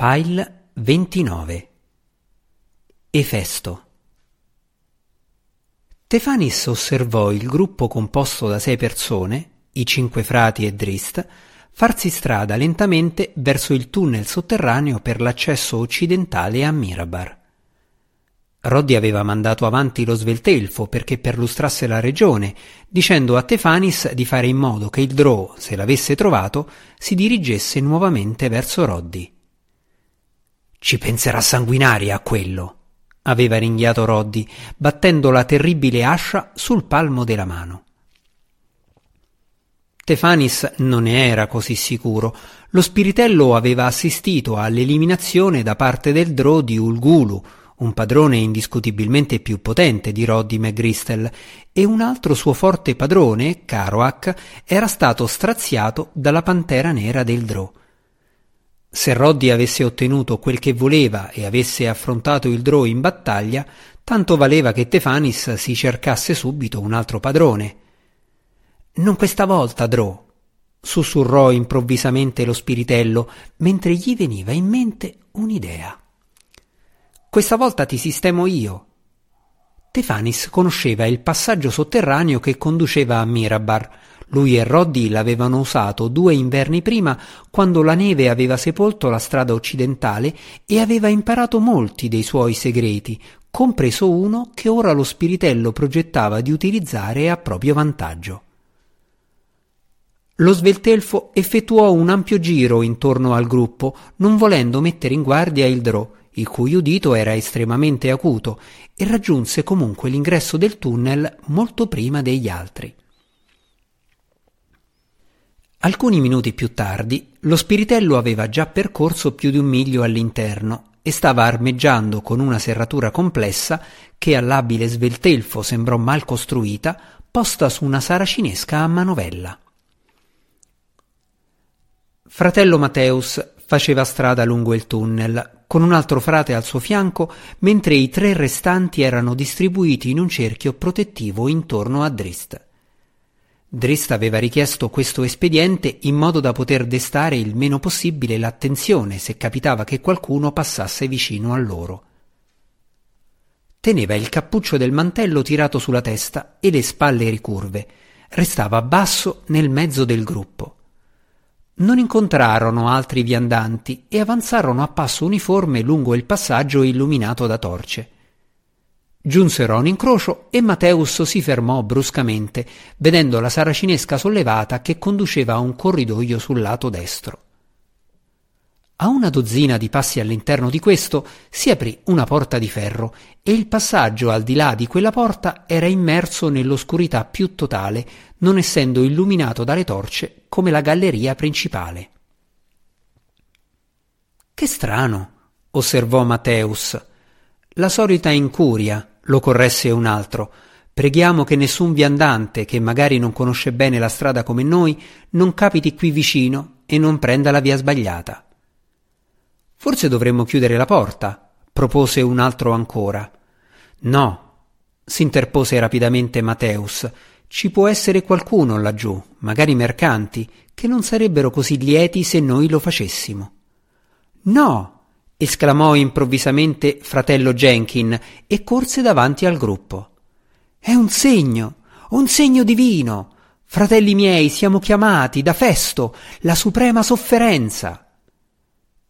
File 29 Efesto Tefanis osservò il gruppo composto da sei persone, i cinque frati e Drist, farsi strada lentamente verso il tunnel sotterraneo per l'accesso occidentale a Mirabar. Roddy aveva mandato avanti lo sveltelfo perché perlustrasse la regione, dicendo a Tefanis di fare in modo che il Drow, se l'avesse trovato, si dirigesse nuovamente verso Roddy. Ci penserà sanguinaria a quello, aveva ringhiato Roddy, battendo la terribile ascia sul palmo della mano. Tefanis non ne era così sicuro. Lo spiritello aveva assistito all'eliminazione da parte del Drò di Ulgulu, un padrone indiscutibilmente più potente di Roddy McGristel, e un altro suo forte padrone, Karoak, era stato straziato dalla pantera nera del Drò. Se Roddy avesse ottenuto quel che voleva e avesse affrontato il Drow in battaglia, tanto valeva che Tefanis si cercasse subito un altro padrone. Non questa volta, Drow, sussurrò improvvisamente lo spiritello, mentre gli veniva in mente un'idea. Questa volta ti sistemo io. Tefanis conosceva il passaggio sotterraneo che conduceva a Mirabar, lui e Roddy l'avevano usato due inverni prima, quando la neve aveva sepolto la strada occidentale e aveva imparato molti dei suoi segreti, compreso uno che ora lo spiritello progettava di utilizzare a proprio vantaggio. Lo sveltelfo effettuò un ampio giro intorno al gruppo, non volendo mettere in guardia il Drò, il cui udito era estremamente acuto, e raggiunse comunque l'ingresso del tunnel molto prima degli altri. Alcuni minuti più tardi, lo spiritello aveva già percorso più di un miglio all'interno e stava armeggiando con una serratura complessa che all'abile sveltelfo sembrò mal costruita, posta su una saracinesca a manovella. Fratello Mateus faceva strada lungo il tunnel, con un altro frate al suo fianco, mentre i tre restanti erano distribuiti in un cerchio protettivo intorno a Drist. Drist aveva richiesto questo espediente in modo da poter destare il meno possibile l'attenzione se capitava che qualcuno passasse vicino a loro. Teneva il cappuccio del mantello tirato sulla testa e le spalle ricurve. Restava basso nel mezzo del gruppo. Non incontrarono altri viandanti e avanzarono a passo uniforme lungo il passaggio illuminato da torce. Giunsero a un incrocio e Mateus si fermò bruscamente, vedendo la saracinesca sollevata che conduceva a un corridoio sul lato destro. A una dozzina di passi all'interno di questo si aprì una porta di ferro e il passaggio al di là di quella porta era immerso nell'oscurità più totale, non essendo illuminato dalle torce come la galleria principale. Che strano, osservò Mateus. La solita incuria, lo corresse un altro. Preghiamo che nessun viandante, che magari non conosce bene la strada come noi, non capiti qui vicino e non prenda la via sbagliata. Forse dovremmo chiudere la porta, propose un altro ancora. No, s'interpose rapidamente Mateus. Ci può essere qualcuno laggiù, magari mercanti, che non sarebbero così lieti se noi lo facessimo. No, esclamò improvvisamente fratello Jenkin e corse davanti al gruppo. È un segno, un segno divino. Fratelli miei, siamo chiamati da Festo, la suprema sofferenza.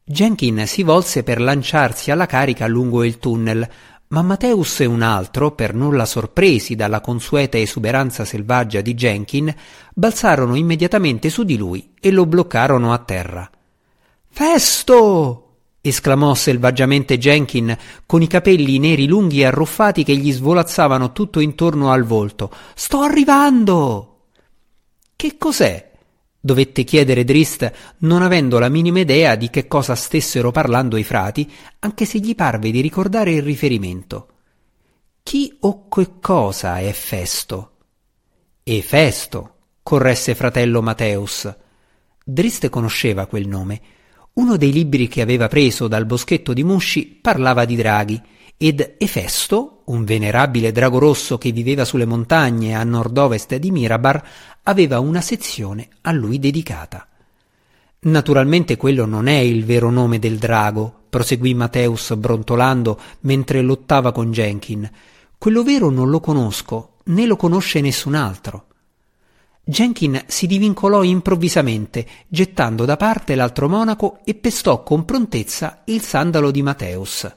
Jenkin si volse per lanciarsi alla carica lungo il tunnel, ma Mateus e un altro, per nulla sorpresi dalla consueta esuberanza selvaggia di Jenkin, balzarono immediatamente su di lui e lo bloccarono a terra. Festo! Esclamò selvaggiamente Jenkin con i capelli neri lunghi e arruffati che gli svolazzavano tutto intorno al volto. Sto arrivando. Che cos'è? dovette chiedere Drist, non avendo la minima idea di che cosa stessero parlando i frati, anche se gli parve di ricordare il riferimento. Chi o che cosa è Festo? E Festo, corresse fratello Mateus. Drist conosceva quel nome uno dei libri che aveva preso dal boschetto di Musci parlava di draghi ed Efesto, un venerabile drago rosso che viveva sulle montagne a nord-ovest di Mirabar, aveva una sezione a lui dedicata. Naturalmente quello non è il vero nome del drago, proseguì Mateus brontolando mentre lottava con Jenkin. Quello vero non lo conosco, né lo conosce nessun altro. Jenkin si divincolò improvvisamente, gettando da parte l'altro monaco e pestò con prontezza il sandalo di Mateus.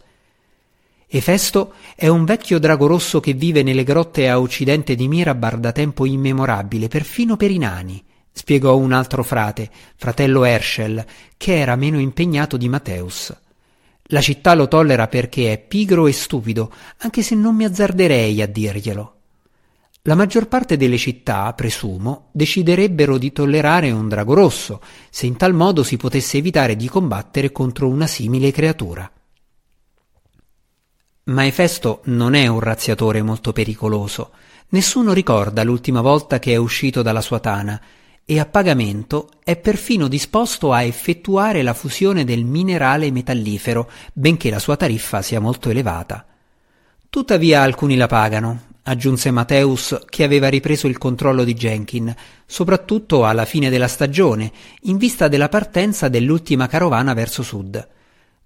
Efesto è un vecchio drago rosso che vive nelle grotte a occidente di Mirabar da tempo immemorabile, perfino per i nani, spiegò un altro frate, fratello Herschel, che era meno impegnato di Mateus. La città lo tollera perché è pigro e stupido, anche se non mi azzarderei a dirglielo. La maggior parte delle città, presumo, deciderebbero di tollerare un drago rosso, se in tal modo si potesse evitare di combattere contro una simile creatura. Ma Efesto non è un razziatore molto pericoloso. Nessuno ricorda l'ultima volta che è uscito dalla sua tana e a pagamento è perfino disposto a effettuare la fusione del minerale metallifero, benché la sua tariffa sia molto elevata. Tuttavia alcuni la pagano, aggiunse Mateus che aveva ripreso il controllo di Jenkin, soprattutto alla fine della stagione, in vista della partenza dell'ultima carovana verso sud.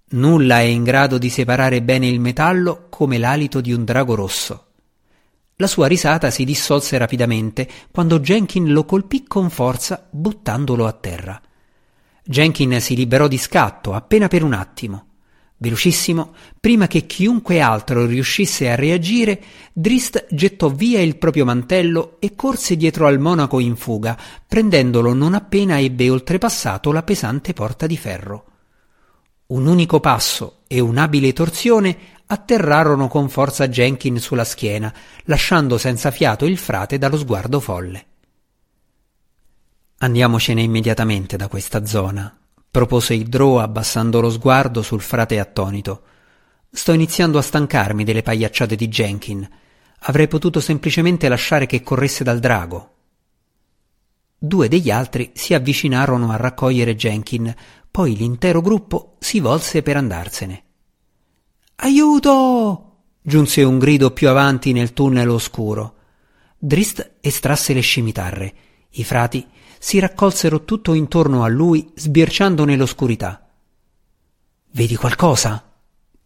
Nulla è in grado di separare bene il metallo come l'alito di un drago rosso. La sua risata si dissolse rapidamente quando Jenkin lo colpì con forza buttandolo a terra. Jenkin si liberò di scatto appena per un attimo. Velocissimo, prima che chiunque altro riuscisse a reagire, Drist gettò via il proprio mantello e corse dietro al monaco in fuga, prendendolo non appena ebbe oltrepassato la pesante porta di ferro. Un unico passo e un'abile torsione atterrarono con forza Jenkin sulla schiena, lasciando senza fiato il frate dallo sguardo folle. Andiamocene immediatamente da questa zona, propose il Drow abbassando lo sguardo sul frate attonito. Sto iniziando a stancarmi delle pagliacciate di Jenkin. Avrei potuto semplicemente lasciare che corresse dal drago. Due degli altri si avvicinarono a raccogliere Jenkin, poi l'intero gruppo si volse per andarsene. Aiuto! giunse un grido più avanti nel tunnel oscuro. Drist estrasse le scimitarre. I frati si raccolsero tutto intorno a lui, sbirciando nell'oscurità. Vedi qualcosa?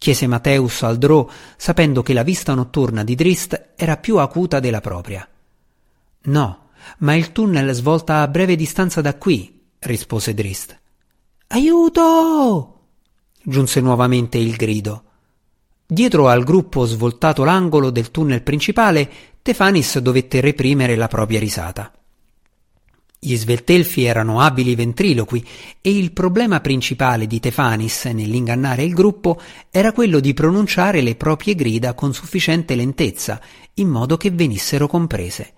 chiese Mateus al Drò, sapendo che la vista notturna di Drist era più acuta della propria. No, ma il tunnel svolta a breve distanza da qui, rispose Drist. Aiuto! giunse nuovamente il grido. Dietro al gruppo svoltato l'angolo del tunnel principale, Tefanis dovette reprimere la propria risata. Gli sveltelfi erano abili ventriloqui e il problema principale di Tefanis nell'ingannare il gruppo era quello di pronunciare le proprie grida con sufficiente lentezza, in modo che venissero comprese.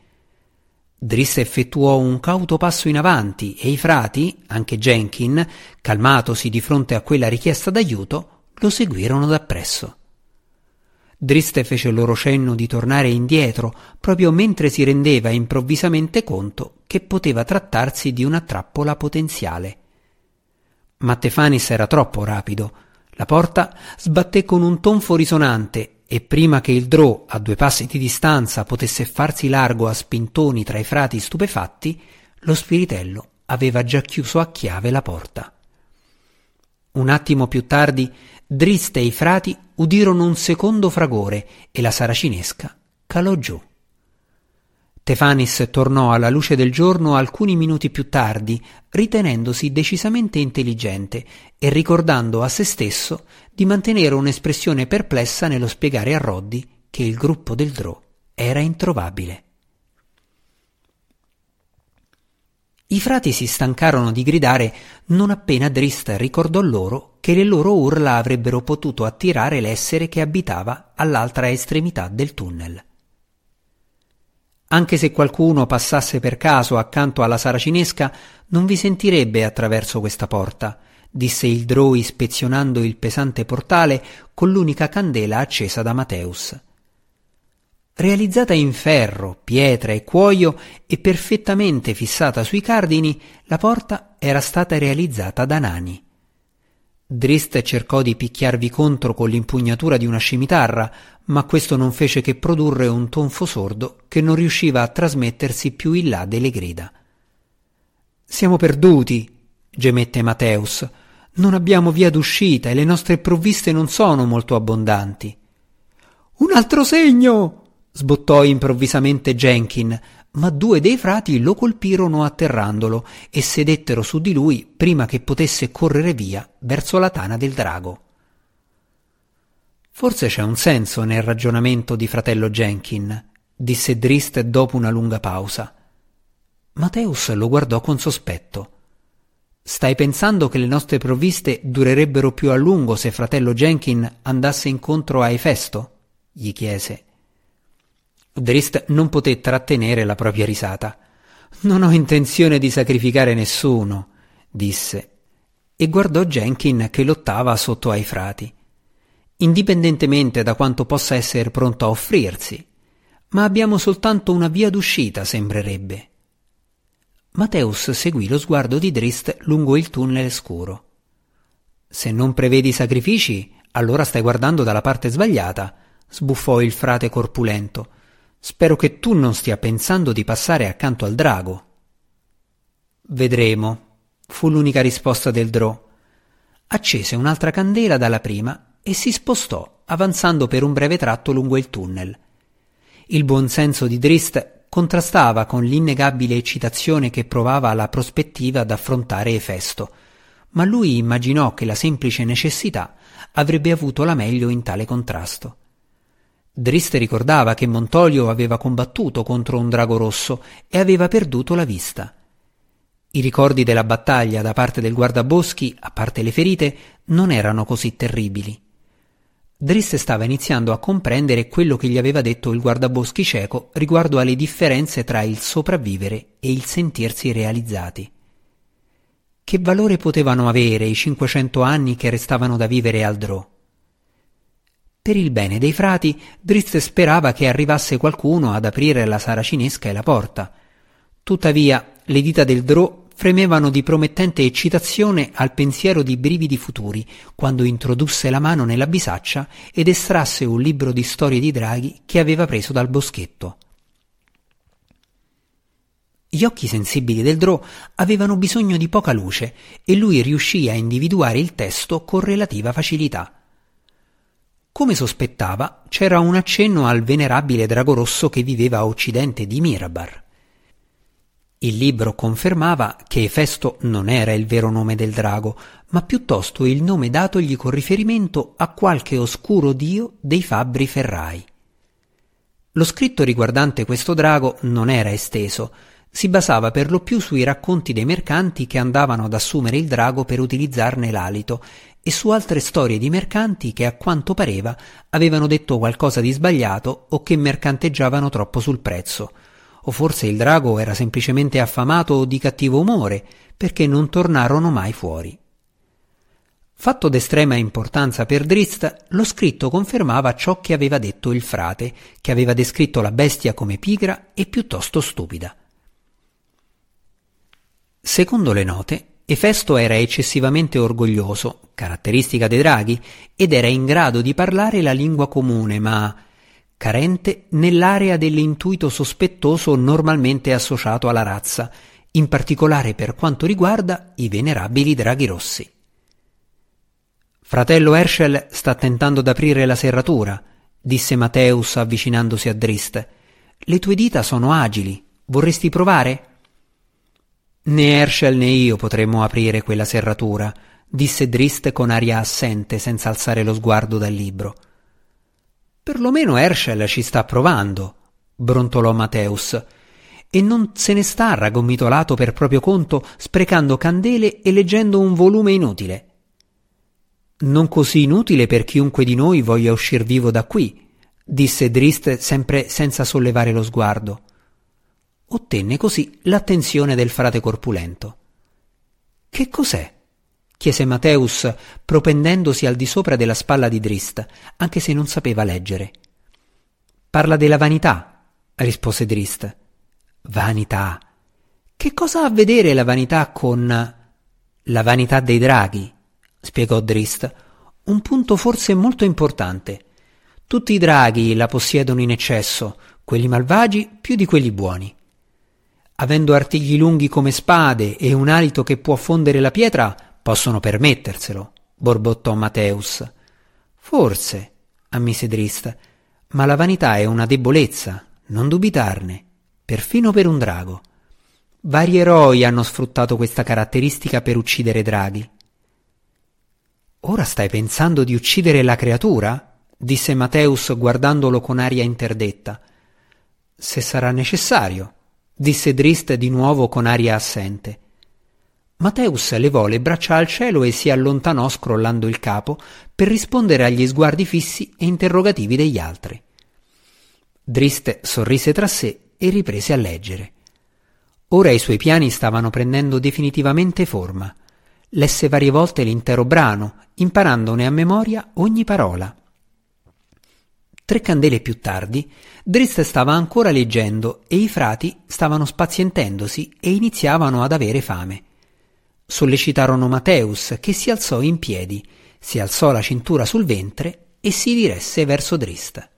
Driss effettuò un cauto passo in avanti e i frati, anche Jenkin, calmatosi di fronte a quella richiesta d'aiuto, lo seguirono dappresso. Driste fece loro cenno di tornare indietro proprio mentre si rendeva improvvisamente conto che poteva trattarsi di una trappola potenziale. Ma Tefanis era troppo rapido. La porta sbatté con un tonfo risonante e prima che il drò a due passi di distanza potesse farsi largo a spintoni tra i frati stupefatti, lo spiritello aveva già chiuso a chiave la porta. Un attimo più tardi Driste e i frati udirono un secondo fragore e la saracinesca calò giù. Tefanis tornò alla luce del giorno alcuni minuti più tardi, ritenendosi decisamente intelligente e ricordando a se stesso di mantenere un'espressione perplessa nello spiegare a Roddy che il gruppo del Drò era introvabile. I frati si stancarono di gridare non appena Drist ricordò loro che le loro urla avrebbero potuto attirare l'essere che abitava all'altra estremità del tunnel. Anche se qualcuno passasse per caso accanto alla saracinesca, non vi sentirebbe attraverso questa porta, disse il Drow ispezionando il pesante portale con l'unica candela accesa da Mateus. Realizzata in ferro, pietra e cuoio e perfettamente fissata sui cardini, la porta era stata realizzata da nani. Drist cercò di picchiarvi contro con l'impugnatura di una scimitarra, ma questo non fece che produrre un tonfo sordo che non riusciva a trasmettersi più in là delle grida. Siamo perduti, gemette Mateus. Non abbiamo via d'uscita e le nostre provviste non sono molto abbondanti. Un altro segno! Sbottò improvvisamente Jenkin, ma due dei frati lo colpirono atterrandolo e sedettero su di lui prima che potesse correre via verso la tana del drago. Forse c'è un senso nel ragionamento di fratello Jenkin, disse Drist dopo una lunga pausa. Mateus lo guardò con sospetto. Stai pensando che le nostre provviste durerebbero più a lungo se fratello Jenkin andasse incontro a Efesto? gli chiese. Drist non poté trattenere la propria risata. Non ho intenzione di sacrificare nessuno, disse, e guardò Jenkin che lottava sotto ai frati. Indipendentemente da quanto possa essere pronto a offrirsi, ma abbiamo soltanto una via d'uscita, sembrerebbe. Mateus seguì lo sguardo di Drist lungo il tunnel scuro. Se non prevedi sacrifici, allora stai guardando dalla parte sbagliata, sbuffò il frate corpulento. Spero che tu non stia pensando di passare accanto al drago. Vedremo, fu l'unica risposta del Drò. Accese un'altra candela dalla prima e si spostò, avanzando per un breve tratto lungo il tunnel. Il buon senso di Drist contrastava con l'innegabile eccitazione che provava alla prospettiva d'affrontare Efesto, ma lui immaginò che la semplice necessità avrebbe avuto la meglio in tale contrasto. Driste ricordava che Montolio aveva combattuto contro un drago rosso e aveva perduto la vista. I ricordi della battaglia da parte del guardaboschi, a parte le ferite, non erano così terribili. Driste stava iniziando a comprendere quello che gli aveva detto il guardaboschi cieco riguardo alle differenze tra il sopravvivere e il sentirsi realizzati. Che valore potevano avere i cinquecento anni che restavano da vivere al Drò? Per il bene dei frati, Drizzt sperava che arrivasse qualcuno ad aprire la saracinesca e la porta. Tuttavia, le dita del Drò fremevano di promettente eccitazione al pensiero di brividi futuri, quando introdusse la mano nella bisaccia ed estrasse un libro di storie di draghi che aveva preso dal boschetto. Gli occhi sensibili del Drò avevano bisogno di poca luce e lui riuscì a individuare il testo con relativa facilità. Come sospettava, c'era un accenno al venerabile drago rosso che viveva a occidente di Mirabar. Il libro confermava che Efesto non era il vero nome del drago, ma piuttosto il nome datogli con riferimento a qualche oscuro dio dei fabbri ferrai. Lo scritto riguardante questo drago non era esteso, si basava per lo più sui racconti dei mercanti che andavano ad assumere il drago per utilizzarne l'alito e su altre storie di mercanti che a quanto pareva avevano detto qualcosa di sbagliato o che mercanteggiavano troppo sul prezzo. O forse il drago era semplicemente affamato o di cattivo umore, perché non tornarono mai fuori. Fatto d'estrema importanza per Drist, lo scritto confermava ciò che aveva detto il frate, che aveva descritto la bestia come pigra e piuttosto stupida. Secondo le note, Efesto era eccessivamente orgoglioso, caratteristica dei draghi, ed era in grado di parlare la lingua comune, ma carente nell'area dell'intuito sospettoso normalmente associato alla razza, in particolare per quanto riguarda i venerabili draghi rossi. Fratello Herschel sta tentando d'aprire la serratura, disse Mateus avvicinandosi a Drist. Le tue dita sono agili. Vorresti provare? Né Herschel né io potremmo aprire quella serratura, disse Drist con aria assente senza alzare lo sguardo dal libro. Perlomeno Herschel ci sta provando, brontolò Mateus, e non se ne sta raggomitolato per proprio conto, sprecando candele e leggendo un volume inutile. Non così inutile per chiunque di noi voglia uscir vivo da qui, disse Drist sempre senza sollevare lo sguardo ottenne così l'attenzione del frate corpulento. Che cos'è? chiese Mateus, propendendosi al di sopra della spalla di Drist, anche se non sapeva leggere. Parla della vanità, rispose Drist. Vanità. Che cosa ha a vedere la vanità con la vanità dei draghi? spiegò Drist. Un punto forse molto importante. Tutti i draghi la possiedono in eccesso, quelli malvagi più di quelli buoni. Avendo artigli lunghi come spade e un alito che può fondere la pietra, possono permetterselo, borbottò Mateus. Forse, ammise Drist, ma la vanità è una debolezza, non dubitarne, perfino per un drago. Vari eroi hanno sfruttato questa caratteristica per uccidere draghi. Ora stai pensando di uccidere la creatura? disse Mateus guardandolo con aria interdetta. Se sarà necessario, disse Drist di nuovo con aria assente. Mateus levò le braccia al cielo e si allontanò scrollando il capo per rispondere agli sguardi fissi e interrogativi degli altri. Drist sorrise tra sé e riprese a leggere. Ora i suoi piani stavano prendendo definitivamente forma. Lesse varie volte l'intero brano, imparandone a memoria ogni parola. Tre candele più tardi, Drist stava ancora leggendo e i frati stavano spazientendosi e iniziavano ad avere fame. Sollecitarono Mateus, che si alzò in piedi, si alzò la cintura sul ventre e si diresse verso Drist.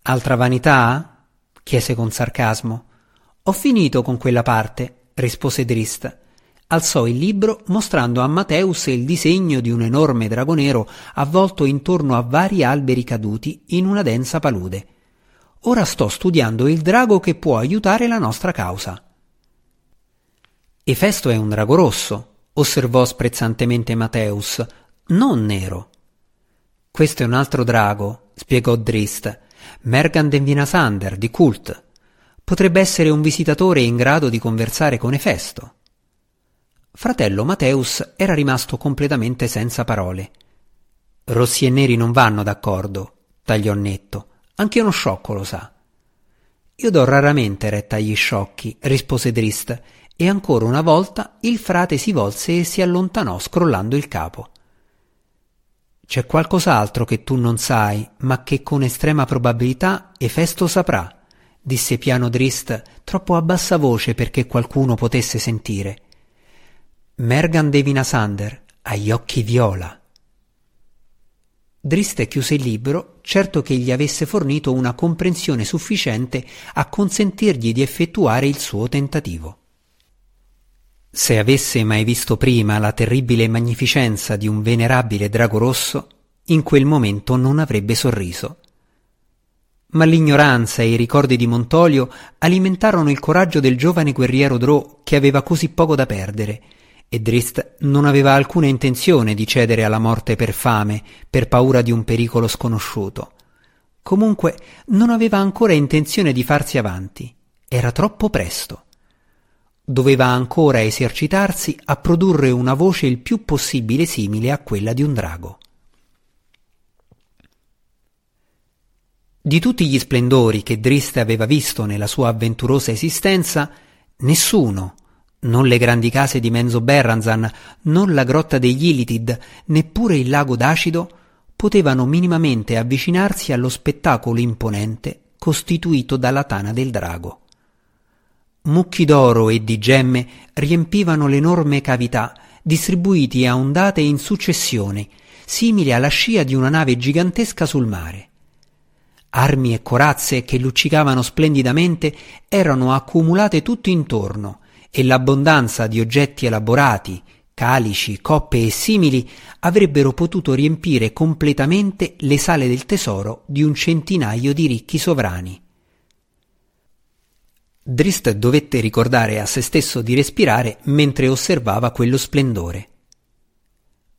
Altra vanità? chiese con sarcasmo. Ho finito con quella parte, rispose Drist alzò il libro mostrando a Mateus il disegno di un enorme drago nero avvolto intorno a vari alberi caduti in una densa palude. Ora sto studiando il drago che può aiutare la nostra causa. Efesto è un drago rosso, osservò sprezzantemente Mateus, non nero. Questo è un altro drago, spiegò Drist, Mergan Vinasander di Kult. Potrebbe essere un visitatore in grado di conversare con Efesto. Fratello Mateus era rimasto completamente senza parole. Rossi e neri non vanno d'accordo, tagliò netto. Anche uno sciocco lo sa. Io do raramente retta agli sciocchi, rispose Drist, e ancora una volta il frate si volse e si allontanò scrollando il capo. C'è qualcos'altro che tu non sai, ma che con estrema probabilità Efesto saprà, disse piano Drist, troppo a bassa voce perché qualcuno potesse sentire. Mergan Devina Sander ha gli occhi viola. Driste chiuse il libro, certo che gli avesse fornito una comprensione sufficiente a consentirgli di effettuare il suo tentativo. Se avesse mai visto prima la terribile magnificenza di un venerabile drago rosso, in quel momento non avrebbe sorriso. Ma l'ignoranza e i ricordi di Montolio alimentarono il coraggio del giovane guerriero Drò che aveva così poco da perdere e Drist non aveva alcuna intenzione di cedere alla morte per fame, per paura di un pericolo sconosciuto. Comunque non aveva ancora intenzione di farsi avanti. Era troppo presto. Doveva ancora esercitarsi a produrre una voce il più possibile simile a quella di un drago. Di tutti gli splendori che Drist aveva visto nella sua avventurosa esistenza, nessuno, non le grandi case di Menzo Berranzan, non la grotta degli Ilitid, neppure il lago d'acido potevano minimamente avvicinarsi allo spettacolo imponente costituito dalla tana del drago. Mucchi d'oro e di gemme riempivano l'enorme cavità, distribuiti a ondate in successione, simili alla scia di una nave gigantesca sul mare. Armi e corazze che luccicavano splendidamente erano accumulate tutto intorno, e l'abbondanza di oggetti elaborati, calici, coppe e simili avrebbero potuto riempire completamente le sale del tesoro di un centinaio di ricchi sovrani. Drist dovette ricordare a se stesso di respirare mentre osservava quello splendore.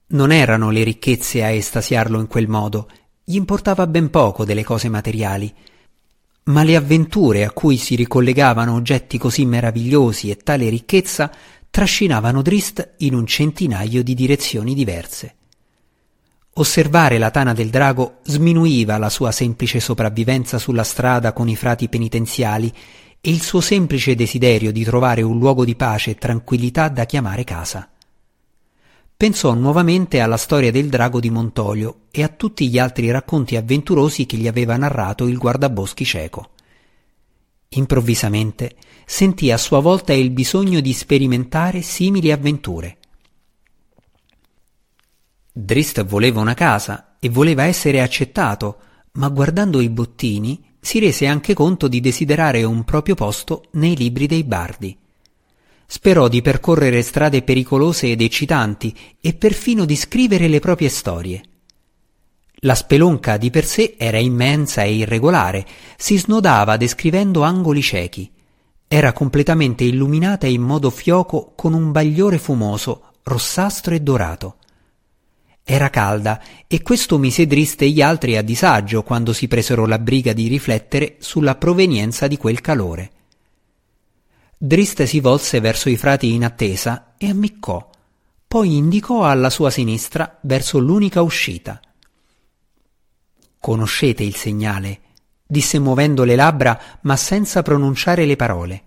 Non erano le ricchezze a estasiarlo in quel modo, gli importava ben poco delle cose materiali, ma le avventure a cui si ricollegavano oggetti così meravigliosi e tale ricchezza trascinavano Drist in un centinaio di direzioni diverse. Osservare la tana del drago sminuiva la sua semplice sopravvivenza sulla strada con i frati penitenziali e il suo semplice desiderio di trovare un luogo di pace e tranquillità da chiamare casa pensò nuovamente alla storia del drago di Montolio e a tutti gli altri racconti avventurosi che gli aveva narrato il guardaboschi cieco. Improvvisamente sentì a sua volta il bisogno di sperimentare simili avventure. Drist voleva una casa e voleva essere accettato, ma guardando i bottini si rese anche conto di desiderare un proprio posto nei libri dei bardi. Sperò di percorrere strade pericolose ed eccitanti e perfino di scrivere le proprie storie. La spelonca di per sé era immensa e irregolare, si snodava descrivendo angoli ciechi. Era completamente illuminata in modo fioco con un bagliore fumoso, rossastro e dorato. Era calda e questo mise Driste e gli altri a disagio quando si presero la briga di riflettere sulla provenienza di quel calore. Driste si volse verso i frati in attesa e ammiccò, poi indicò alla sua sinistra verso l'unica uscita. Conoscete il segnale, disse muovendo le labbra ma senza pronunciare le parole.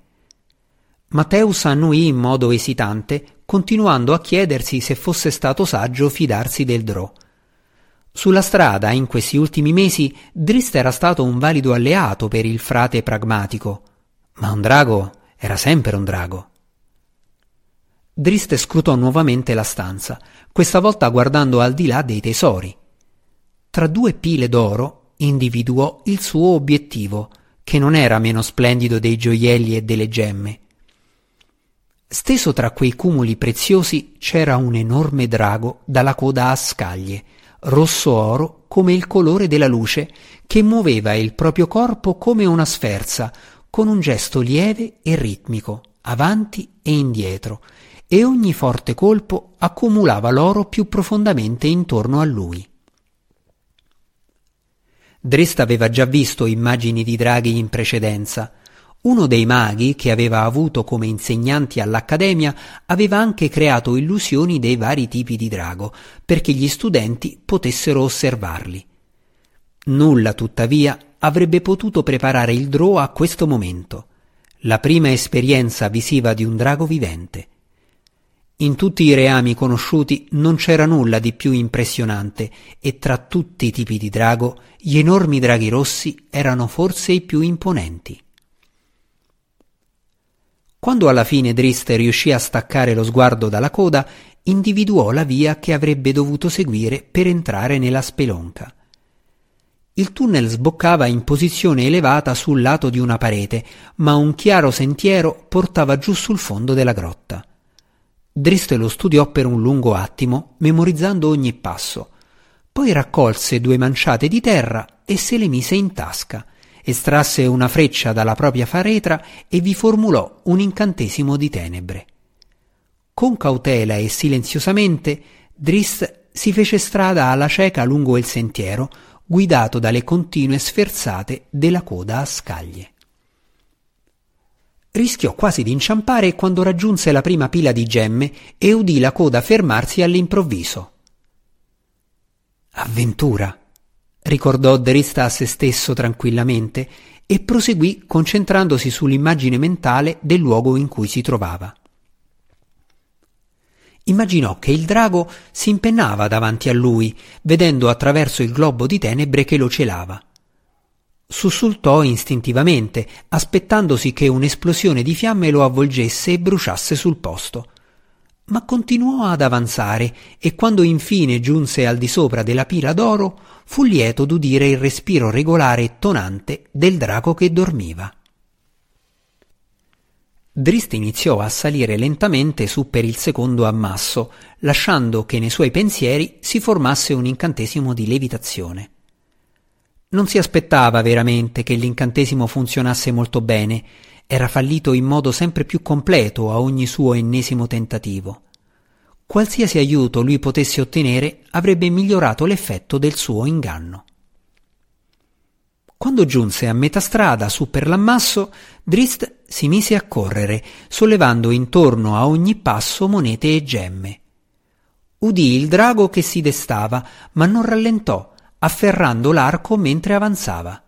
Matteus annuì in modo esitante, continuando a chiedersi se fosse stato saggio fidarsi del Drò. Sulla strada, in questi ultimi mesi, Drist era stato un valido alleato per il frate pragmatico, ma un drago era sempre un drago. Drist scrutò nuovamente la stanza, questa volta guardando al di là dei tesori. Tra due pile d'oro individuò il suo obiettivo, che non era meno splendido dei gioielli e delle gemme. Steso tra quei cumuli preziosi c'era un enorme drago dalla coda a scaglie, rosso oro come il colore della luce, che muoveva il proprio corpo come una sferza, con un gesto lieve e ritmico, avanti e indietro, e ogni forte colpo accumulava l'oro più profondamente intorno a lui. Dresta aveva già visto immagini di draghi in precedenza. Uno dei maghi, che aveva avuto come insegnanti all'Accademia, aveva anche creato illusioni dei vari tipi di drago, perché gli studenti potessero osservarli. Nulla, tuttavia, avrebbe potuto preparare il Drò a questo momento, la prima esperienza visiva di un drago vivente. In tutti i reami conosciuti non c'era nulla di più impressionante e tra tutti i tipi di drago gli enormi draghi rossi erano forse i più imponenti. Quando alla fine Driste riuscì a staccare lo sguardo dalla coda, individuò la via che avrebbe dovuto seguire per entrare nella spelonca. Il tunnel sboccava in posizione elevata sul lato di una parete, ma un chiaro sentiero portava giù sul fondo della grotta. Driste lo studiò per un lungo attimo, memorizzando ogni passo. Poi raccolse due manciate di terra e se le mise in tasca, estrasse una freccia dalla propria faretra e vi formulò un incantesimo di tenebre. Con cautela e silenziosamente, Drist si fece strada alla cieca lungo il sentiero, guidato dalle continue sferzate della coda a scaglie. Rischiò quasi di inciampare quando raggiunse la prima pila di gemme e udì la coda fermarsi all'improvviso. Avventura, ricordò Derista a se stesso tranquillamente e proseguì concentrandosi sull'immagine mentale del luogo in cui si trovava. Immaginò che il drago si impennava davanti a lui, vedendo attraverso il globo di tenebre che lo celava. Sussultò istintivamente, aspettandosi che un'esplosione di fiamme lo avvolgesse e bruciasse sul posto. Ma continuò ad avanzare e quando infine giunse al di sopra della pila d'oro, fu lieto d'udire il respiro regolare e tonante del drago che dormiva. Drist iniziò a salire lentamente su per il secondo ammasso, lasciando che nei suoi pensieri si formasse un incantesimo di levitazione. Non si aspettava veramente che l'incantesimo funzionasse molto bene, era fallito in modo sempre più completo a ogni suo ennesimo tentativo. Qualsiasi aiuto lui potesse ottenere avrebbe migliorato l'effetto del suo inganno. Quando giunse a metà strada su per l'ammasso, Drist si mise a correre, sollevando intorno a ogni passo monete e gemme. Udì il drago che si destava, ma non rallentò, afferrando l'arco mentre avanzava.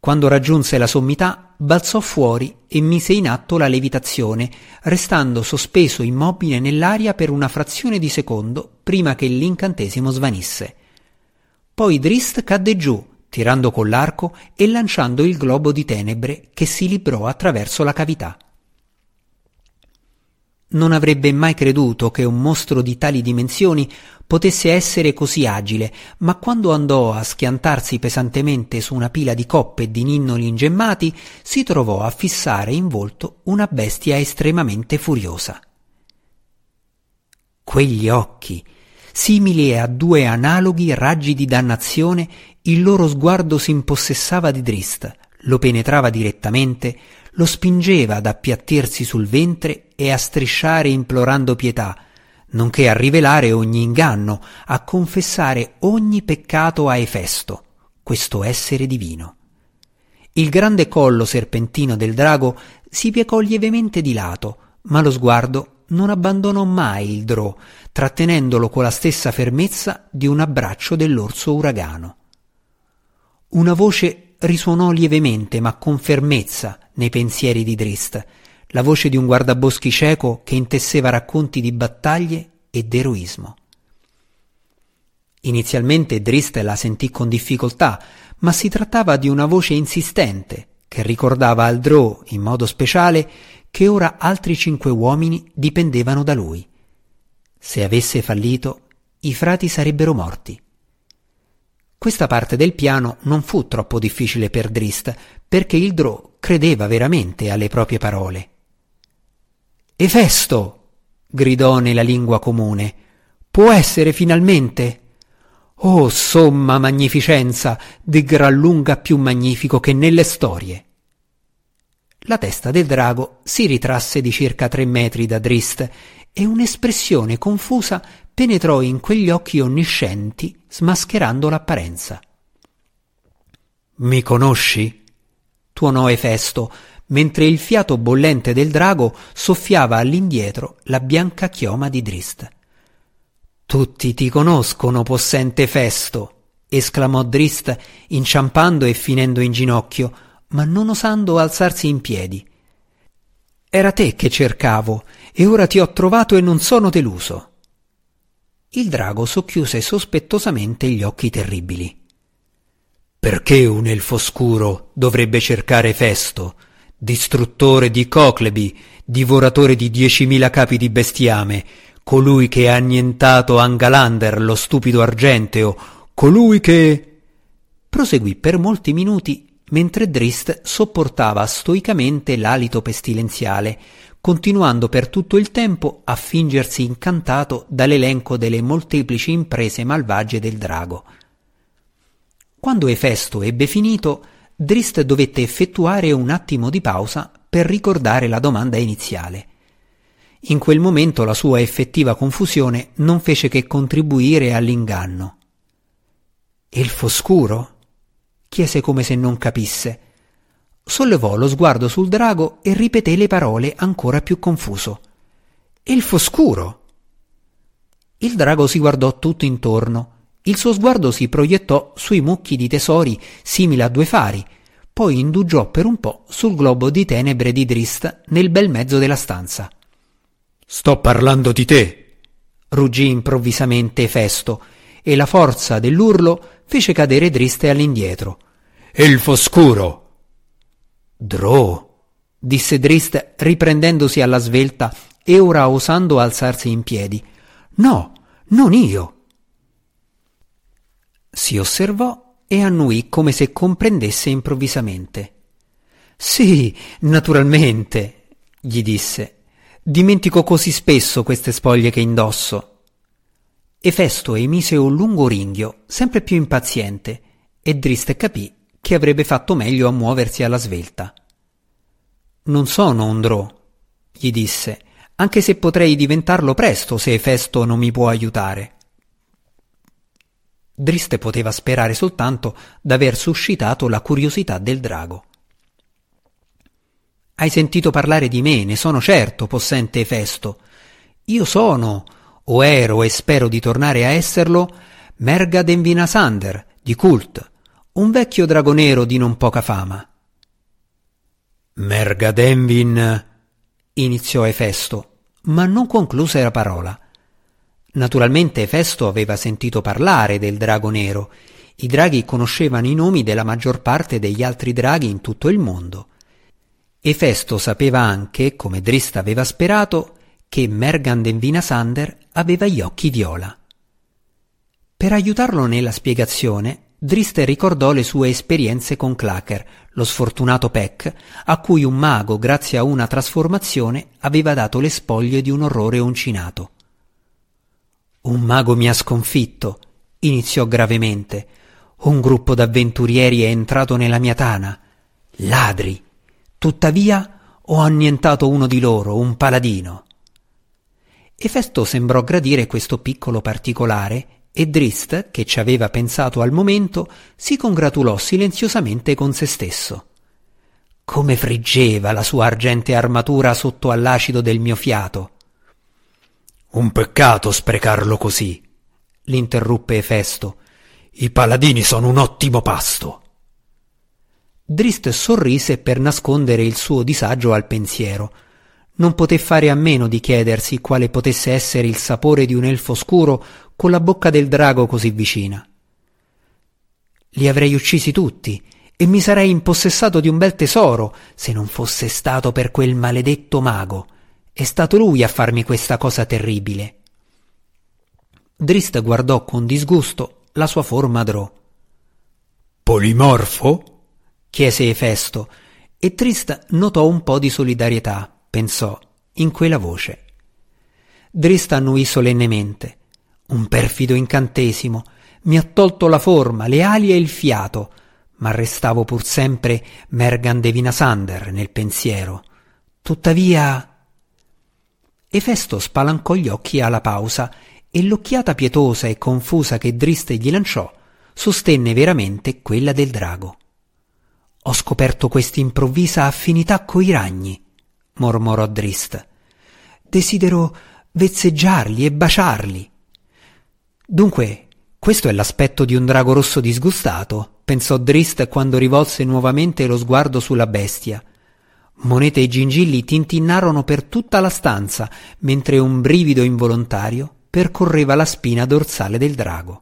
Quando raggiunse la sommità, balzò fuori e mise in atto la levitazione, restando sospeso immobile nell'aria per una frazione di secondo prima che l'incantesimo svanisse. Poi Drist cadde giù, tirando con l'arco e lanciando il globo di tenebre che si librò attraverso la cavità. non avrebbe mai creduto che un mostro di tali dimensioni potesse essere così agile, ma quando andò a schiantarsi pesantemente su una pila di coppe e di ninnoli ingemmati, si trovò a fissare in volto una bestia estremamente furiosa. Quegli occhi, simili a due analoghi raggi di dannazione, il loro sguardo si impossessava di Drist, lo penetrava direttamente, lo spingeva ad appiattirsi sul ventre e a strisciare implorando pietà, nonché a rivelare ogni inganno, a confessare ogni peccato a Efesto, questo essere divino. Il grande collo serpentino del drago si piegò lievemente di lato, ma lo sguardo non abbandonò mai il drò, trattenendolo con la stessa fermezza di un abbraccio dell'orso uragano. Una voce risuonò lievemente ma con fermezza nei pensieri di Drist, la voce di un guardaboschi cieco che intesseva racconti di battaglie e d'eroismo. Inizialmente Drist la sentì con difficoltà, ma si trattava di una voce insistente che ricordava al Drow in modo speciale che ora altri cinque uomini dipendevano da lui. Se avesse fallito, i frati sarebbero morti. Questa parte del piano non fu troppo difficile per Drist, perché il Drow credeva veramente alle proprie parole. Efesto! gridò nella lingua comune. Può essere finalmente? Oh somma magnificenza, di gran lunga più magnifico che nelle storie. La testa del drago si ritrasse di circa tre metri da Drist e un'espressione confusa penetrò in quegli occhi onniscienti, smascherando l'apparenza. Mi conosci? tuonò Efesto, mentre il fiato bollente del drago soffiava all'indietro la bianca chioma di Drist. Tutti ti conoscono, possente Festo, esclamò Drist, inciampando e finendo in ginocchio, ma non osando alzarsi in piedi. Era te che cercavo, e ora ti ho trovato e non sono deluso. Il drago socchiuse sospettosamente gli occhi terribili. Perché un elfo scuro dovrebbe cercare Festo? distruttore di Coclebi, divoratore di diecimila capi di bestiame, colui che ha annientato Angalander, lo stupido argenteo, colui che... Proseguì per molti minuti mentre Drist sopportava stoicamente l'alito pestilenziale, continuando per tutto il tempo a fingersi incantato dall'elenco delle molteplici imprese malvagie del drago. Quando Efesto ebbe finito, Drist dovette effettuare un attimo di pausa per ricordare la domanda iniziale. In quel momento la sua effettiva confusione non fece che contribuire all'inganno. Elfo scuro? Chiese come se non capisse. Sollevò lo sguardo sul drago e ripeté le parole ancora più confuso. Elfo scuro! Il drago si guardò tutto intorno il suo sguardo si proiettò sui mucchi di tesori simili a due fari, poi indugiò per un po' sul globo di tenebre di Drist nel bel mezzo della stanza. Sto parlando di te! ruggì improvvisamente Festo, e la forza dell'urlo fece cadere Driste all'indietro. Elfo scuro! Drò! disse Drist riprendendosi alla svelta e ora osando alzarsi in piedi. No, non io! Si osservò e annuì come se comprendesse improvvisamente. Sì, naturalmente, gli disse. Dimentico così spesso queste spoglie che indosso. Efesto emise un lungo ringhio, sempre più impaziente, e Driste capì che avrebbe fatto meglio a muoversi alla svelta. Non sono un drò, gli disse, anche se potrei diventarlo presto se Efesto non mi può aiutare. Driste poteva sperare soltanto d'aver suscitato la curiosità del drago. Hai sentito parlare di me, ne sono certo, possente Efesto. Io sono, o ero e spero di tornare a esserlo, Merga Denvinasander, di Cult, un vecchio drago nero di non poca fama. Merga Denvin, iniziò Efesto, ma non concluse la parola. Naturalmente Festo aveva sentito parlare del drago nero. I draghi conoscevano i nomi della maggior parte degli altri draghi in tutto il mondo. E Festo sapeva anche, come Drist aveva sperato, che Mergan Vinasander aveva gli occhi viola. Per aiutarlo nella spiegazione, Drist ricordò le sue esperienze con Clacker, lo sfortunato Peck, a cui un mago, grazie a una trasformazione, aveva dato le spoglie di un orrore uncinato. Un mago mi ha sconfitto, iniziò gravemente. Un gruppo d'avventurieri è entrato nella mia tana. Ladri. Tuttavia ho annientato uno di loro, un paladino. Efesto sembrò gradire questo piccolo particolare e Drist, che ci aveva pensato al momento, si congratulò silenziosamente con se stesso. Come friggeva la sua argente armatura sotto all'acido del mio fiato. Un peccato sprecarlo così, l'interruppe Efesto. I paladini sono un ottimo pasto. Drist sorrise per nascondere il suo disagio al pensiero non poté fare a meno di chiedersi quale potesse essere il sapore di un elfo scuro con la bocca del drago così vicina. Li avrei uccisi tutti e mi sarei impossessato di un bel tesoro se non fosse stato per quel maledetto mago. È stato lui a farmi questa cosa terribile. Drist guardò con disgusto la sua forma drò. Polimorfo? chiese Efesto, e Trist notò un po' di solidarietà pensò, in quella voce. Drist annuì solennemente. Un perfido incantesimo. Mi ha tolto la forma, le ali e il fiato, ma restavo pur sempre Mergan de Vinasander nel pensiero. Tuttavia. Efesto spalancò gli occhi alla pausa e l'occhiata pietosa e confusa che Drist gli lanciò sostenne veramente quella del drago. Ho scoperto questa improvvisa affinità coi ragni mormorò Drist. Desidero vezzeggiarli e baciarli. Dunque, questo è l'aspetto di un drago rosso disgustato, pensò Drist quando rivolse nuovamente lo sguardo sulla bestia. Monete e gingilli tintinnarono per tutta la stanza, mentre un brivido involontario percorreva la spina dorsale del drago.